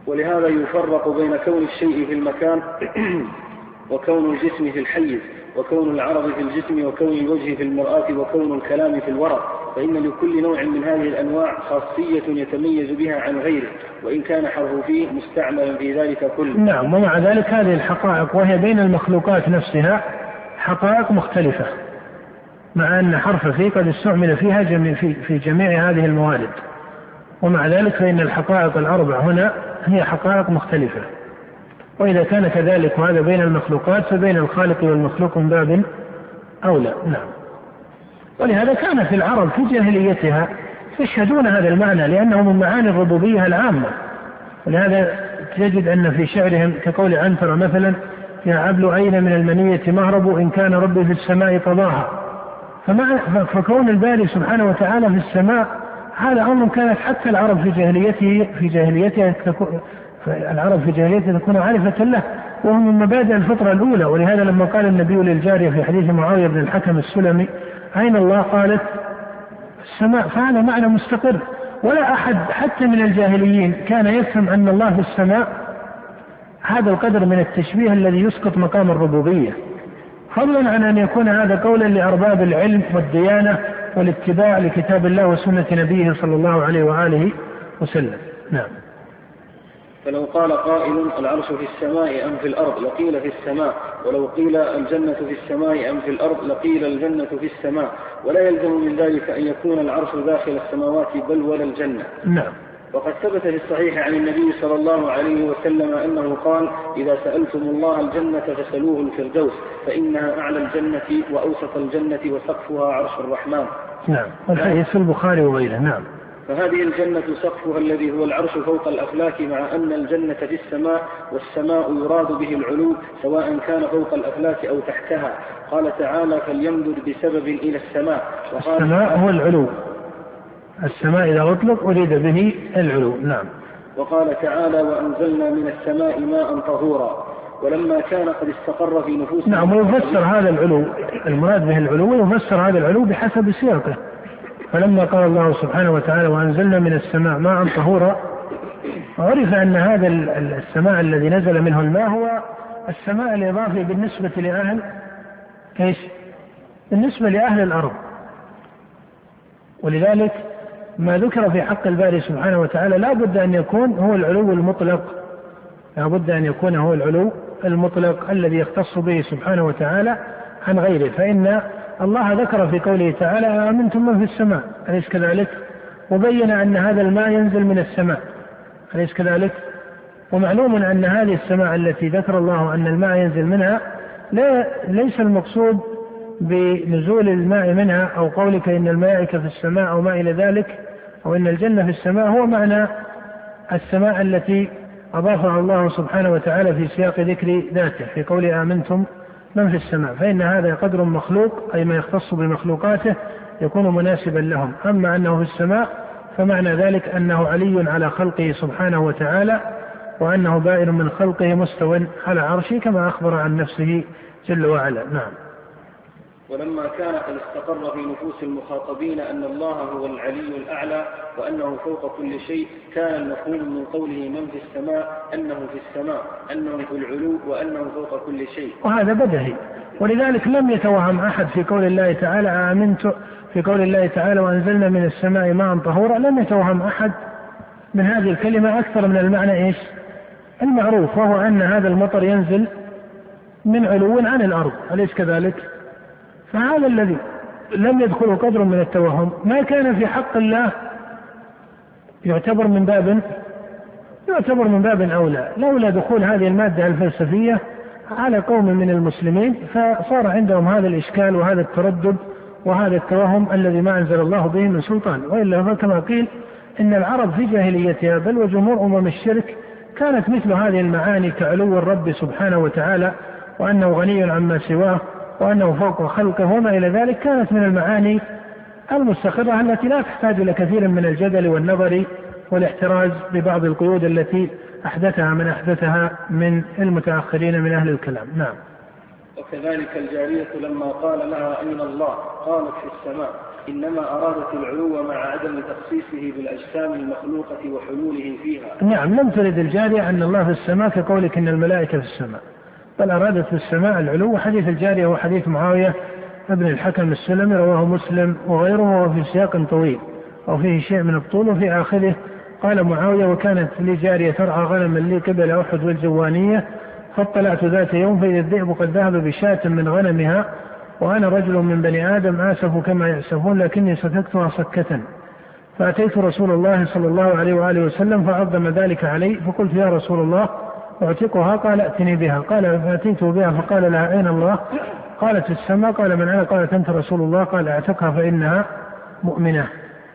ولهذا يفرق بين كون الشيء في المكان وكون الجسم في الحيز وكون العرض في الجسم وكون الوجه في المرآة وكون الكلام في الورق فإن لكل نوع من هذه الأنواع خاصية يتميز بها عن غيره وإن كان حرف فيه مستعملا في ذلك كله. نعم ومع ذلك هذه الحقائق وهي بين المخلوقات نفسها حقائق مختلفة. مع أن حرف في قد استعمل فيها جميع في, في جميع هذه الموارد. ومع ذلك فإن الحقائق الأربع هنا هي حقائق مختلفة. وإذا كان كذلك وهذا بين المخلوقات فبين الخالق والمخلوق من باب أولى. نعم. ولهذا كان في العرب في جاهليتها يشهدون هذا المعنى لأنه من معاني الربوبية العامة. ولهذا تجد أن في شعرهم كقول عنترة مثلا يا عبل أين من المنية مهرب إن كان ربي في السماء قضاها؟ فمع فكون الباري سبحانه وتعالى في السماء هذا أمر كانت حتى العرب في جاهليته في جاهليتها العرب في جاهليتها تكون عارفة له وهو من مبادئ الفطرة الأولى. ولهذا لما قال النبي للجارية في حديث معاوية بن الحكم السلمي أين الله؟ قالت السماء فهذا معنى مستقر. ولا أحد حتى من الجاهليين كان يفهم أن الله في السماء هذا القدر من التشبيه الذي يسقط مقام الربوبية. فضلا عن أن يكون هذا قولا لأرباب العلم والديانة والاتباع لكتاب الله وسنة نبيه صلى الله عليه وآله وسلم. نعم. فلو قال قائل العرش في السماء أم في الأرض لقيل في السماء ولو قيل الجنة في السماء أم في الأرض لقيل الجنة في السماء. ولا يلزم من ذلك أن يكون العرش داخل السماوات بل ولا الجنة. نعم. وقد ثبت في الصحيح عن النبي صلى الله عليه وسلم أنه قال إذا سألتم الله الجنة فسلوه الفردوس فإنها أعلى الجنة وأوسط الجنة وسقفها عرش الرحمن. نعم. الحديث في البخاري وغيره. نعم. فهذه الجنة سقفها الذي هو العرش فوق الأفلاك مع أن الجنة في السماء والسماء يراد به العلو سواء كان فوق الأفلاك أو تحتها. قال تعالى فليمدد بسبب إلى السماء. وقال السماء هو العلو. السماء إذا أطلق أريد به العلو. نعم. وقال تعالى وأنزلنا من السماء ماء طهورا ولما كان قد استقر في نفوس نعم ويفسر هذا العلو. المراد به العلو ويفسر هذا العلو بحسب سياقه. فلما قال الله سبحانه وتعالى وأنزلنا من السماء ماء طهورا عرف أن هذا السماء الذي نزل منه الماء هو السماء الإضافي بالنسبة لأهل إيش؟ بالنسبة لأهل الأرض. ولذلك ما ذكر في حق الباري سبحانه وتعالى لا بد أن يكون هو العلو المطلق. لا بد أن يكون هو العلو المطلق الذي يختص به سبحانه وتعالى عن غيره. فإن الله ذكر في قوله تعالى آمنتم من في السماء. أليس كذلك؟ وبين أن هذا الماء ينزل من السماء. أليس كذلك؟ ومعلوم أن هذه السماء التي ذكر الله أن الماء ينزل منها لا ليس المقصود بنزول الماء منها أو قولك إن الملائكة في السماء أو ما إلى ذلك. أو إن الجنة في السماء هو معنى السماء التي أضافها الله سبحانه وتعالى في سياق ذكر ذاته في قول آمنتم من في السماء فإن هذا قدر مخلوق أي ما يختص بمخلوقاته يكون مناسبا لهم. أما أنه في السماء فمعنى ذلك أنه علي على خلقه سبحانه وتعالى وأنه بائن من خلقه مستو على عرشه كما أخبر عن نفسه جل وعلا. نعم. ولما كان قد استقر في نفوس المخاطبين أن الله هو العلي الأعلى وأنه فوق كل شيء كان المفهوم من قوله من في السماء أنه في السماء أنه في العلو وأنه فوق كل شيء. وهذا بدهي. ولذلك لم يتوهم أحد في قول الله تعالى آمنت في قول الله تعالى وأنزلنا من السماء ماء طهورا. لم يتوهم أحد من هذه الكلمة أكثر من المعنى إيش؟ المعروف وهو أن هذا المطر ينزل من علو عن الأرض. أليس كذلك؟ فهذا الذي لم يدخله قدر من التوهم ما كان في حق الله يعتبر من باب يعتبر من باب أولى. لولا دخول هذه المادة الفلسفية على قوم من المسلمين فصار عندهم هذا الإشكال وهذا التردد وهذا التوهم الذي ما أنزل الله به من سلطان. وإلا فكما قيل إن العرب في جاهليتها بل وجمهور أمم الشرك كانت مثل هذه المعاني كعلو الرب سبحانه وتعالى وأنه غني عما سواه وأنه فوق خلقه وما إلى ذلك كانت من المعاني المستقرة التي لا تحتاج إلى كثير من الجدل والنظر والاحتراز ببعض القيود التي أحدثها من أحدثها من المتأخرين من أهل الكلام. نعم. وكذلك الجارية لما قال لها أين الله؟ قالت في السماء إنما أرادت العلو مع عدم تخصيصه بالأجسام المخلوقة وحلوله فيها. نعم لم ترد الجارية أن الله في السماء كقولك إن الملائكة في السماء. بل أرادت السماء العلو وحديث الجارية هو حديث معاوية ابن الحكم السلمي رواه مسلم وغيره وهو في سياق طويل وفيه شيء من الطول وفي آخره قال معاوية وكانت لي جارية ترعى غنما لي قبل أحد والجوانية فاطلعت ذات يوم فإذا الذئب قد ذهب بشاة من غنمها وأنا رجل من بني آدم آسف كما يأسفون لكني سككتها سكة. فأتيت رسول الله صلى الله عليه وآله وسلم فعظم ذلك علي فقلت يا رسول الله أعتقها؟ قال ائتني بها. قال فأتيته بها فقال لها أين الله؟ قالت السماء. قال من أنا؟ قالت أنت رسول الله. قال اعتقها فإنها مؤمنة.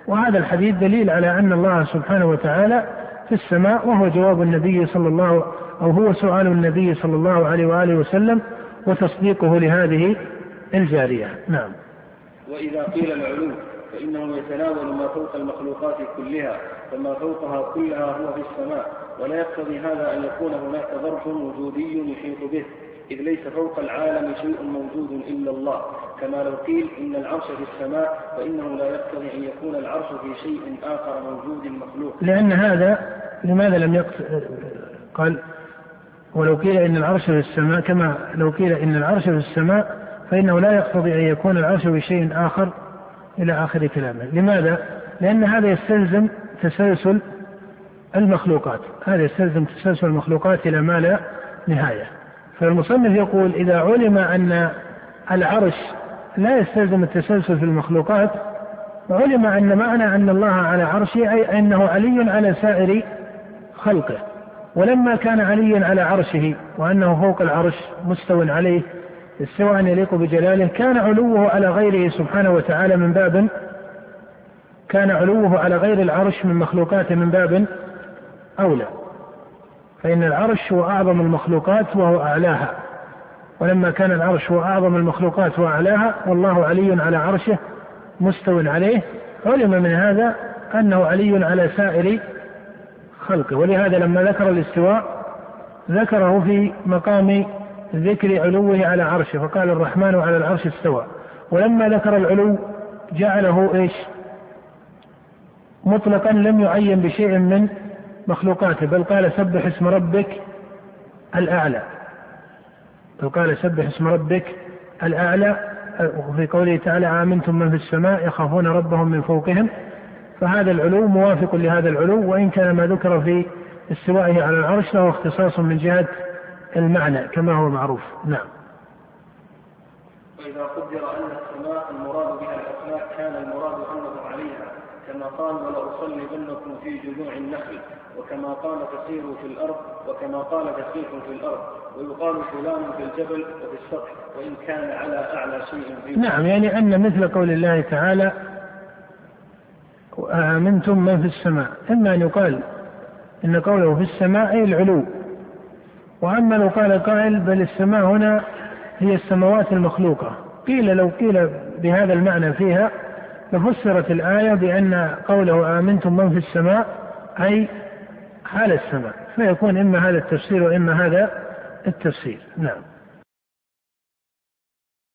وهذا الحديث دليل على أن الله سبحانه وتعالى في السماء وهو جواب النبي صلى الله أو هو سؤال النبي صلى الله عليه وآله وسلم وتصديقه لهذه الجارية. نعم. وإذا قيل العلو فإنه يتناول ما فوق المخلوقات كلها فما فوقها كلها هو في السماء. ولا يقتضي هذا أن يكون هناك ظرف وجودي يحيط به. إذ ليس فوق العالم شيء موجود إلا الله. كما لو قيل إن العرش في السماء فإنه لا يقتضي أن يكون العرش في شيء آخر موجود مخلوق. لأن هذا لماذا لم يقت... قال ولو قيل إن العرش في السماء كما لو قيل إن العرش في السماء فإنه لا يقتضي أن يكون العرش في شيء آخر إلى آخر كلامه. لماذا؟ لأن هذا يستلزم تسلسل المخلوقات. هذا يستلزم تسلسل المخلوقات إلى ما لا نهاية. فالمصنف يقول إذا علم أن العرش لا يستلزم التسلسل في المخلوقات علم أن معنى أن الله على عرشه أي أنه علي على سائر خلقه. ولما كان عليا على عرشه وأنه فوق العرش مستو عليه استواء يليق بجلاله كان علوه على غيره سبحانه وتعالى من باب كان علوه على غير العرش من مخلوقاته من باب أولى فإن العرش هو أعظم المخلوقات وهو أعلاها. ولما كان العرش هو أعظم المخلوقات وأعلاها والله علي على عرشه مستو عليه. علم من هذا أنه علي على سائر خلقه. ولهذا لما ذكر الاستواء ذكره في مقام ذكر علوه على عرشه فقال الرحمن على العرش استوى. ولما ذكر العلو جعله إيش؟ مطلقا لم يعين بشيء من مخلوقاته بل قال سبح اسم ربك الأعلى. بل قال سبح اسم ربك الأعلى وفي قوله تعالى آمنتم من في السماء يخافون ربهم من فوقهم. فهذا العلو موافق لهذا العلو وإن كان ما ذكر في استوائه على العرش له اختصاص من جهة المعنى كما هو معروف. نعم. وإذا قدر أن السماء المراد بها الأسماء كان المراد عليها كما قال ولأصلبنكم في جذوع النخل وكما قال تسيروا في الأرض وكما قال تسيروا في الأرض ويقال فلان في الجبل وفي السطح وإن كان على أعلى شيء في نعم يعني أن مثل قول الله تعالى آمنتم من في السماء. إما أن يقال إن قوله في السماء أي العلو. وأما لو قال قائل بل السماء هنا هي السماوات المخلوقة. قيل لو قيل بهذا المعنى فيها لفسرت الآية بأن قوله آمنتم من في السماء أي على السماء فيكون إما هذا التفسير وإما هذا التفسير. نعم.